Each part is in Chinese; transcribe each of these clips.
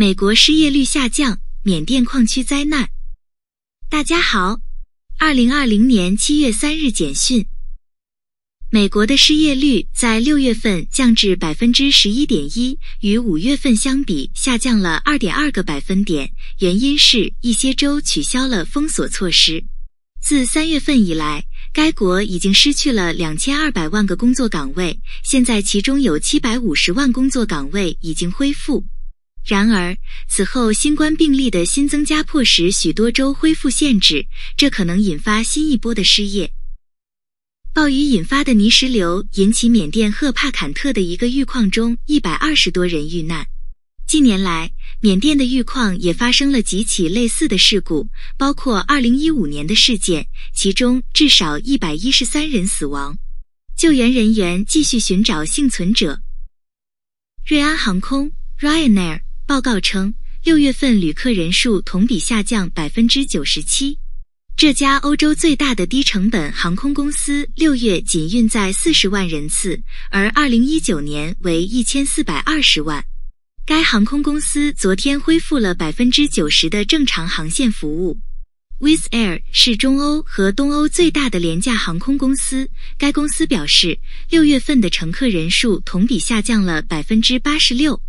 美国失业率下降，缅甸矿区灾难。大家好，二零二零年七月三日简讯：美国的失业率在六月份降至百分之十一点一，与五月份相比下降了二点二个百分点。原因是一些州取消了封锁措施。自三月份以来，该国已经失去了两千二百万个工作岗位，现在其中有七百五十万工作岗位已经恢复。然而，此后新冠病例的新增加迫使许多州恢复限制，这可能引发新一波的失业。暴雨引发的泥石流引起缅甸赫帕坎特的一个玉矿中一百二十多人遇难。近年来，缅甸的玉矿也发生了几起类似的事故，包括二零一五年的事件，其中至少一百一十三人死亡。救援人员继续寻找幸存者。瑞安航空 （Ryanair）。报告称，六月份旅客人数同比下降百分之九十七。这家欧洲最大的低成本航空公司六月仅运载四十万人次，而二零一九年为一千四百二十万。该航空公司昨天恢复了百分之九十的正常航线服务。Wizz Air 是中欧和东欧最大的廉价航空公司。该公司表示，六月份的乘客人数同比下降了百分之八十六。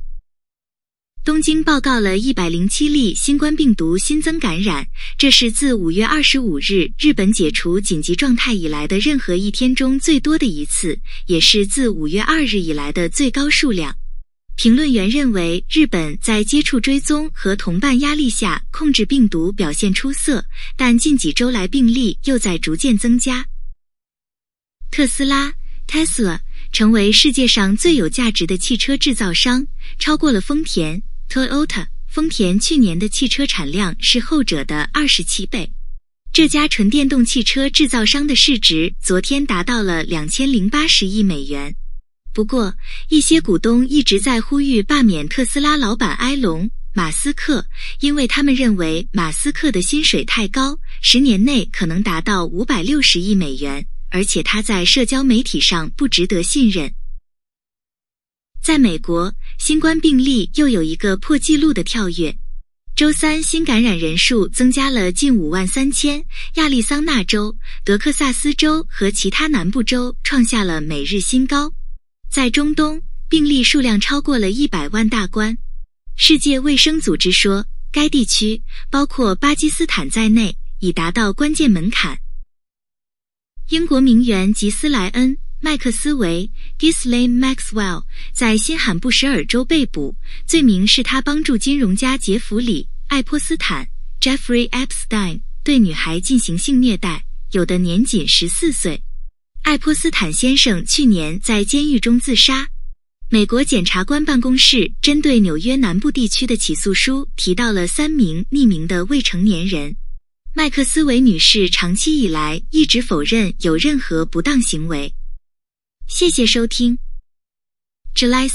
东京报告了一百零七例新冠病毒新增感染，这是自五月二十五日日本解除紧急状态以来的任何一天中最多的一次，也是自五月二日以来的最高数量。评论员认为，日本在接触追踪和同伴压力下控制病毒表现出色，但近几周来病例又在逐渐增加。特斯拉 （Tesla） 成为世界上最有价值的汽车制造商，超过了丰田。Toyota，丰田去年的汽车产量是后者的二十七倍。这家纯电动汽车制造商的市值昨天达到了两千零八十亿美元。不过，一些股东一直在呼吁罢免特斯拉老板埃隆·马斯克，因为他们认为马斯克的薪水太高，十年内可能达到五百六十亿美元，而且他在社交媒体上不值得信任。在美国，新冠病例又有一个破纪录的跳跃。周三新感染人数增加了近五万三千，亚利桑那州、德克萨斯州和其他南部州创下了每日新高。在中东，病例数量超过了一百万大关。世界卫生组织说，该地区包括巴基斯坦在内已达到关键门槛。英国名媛吉斯莱恩。麦克斯韦 （Gisley Maxwell） 在新罕布什尔州被捕，罪名是他帮助金融家杰弗里·爱泼斯坦 （Jeffrey Epstein） 对女孩进行性虐待，有的年仅十四岁。爱泼斯坦先生去年在监狱中自杀。美国检察官办公室针对纽约南部地区的起诉书提到了三名匿名的未成年人。麦克斯韦女士长期以来一直否认有任何不当行为。谢谢收听，July。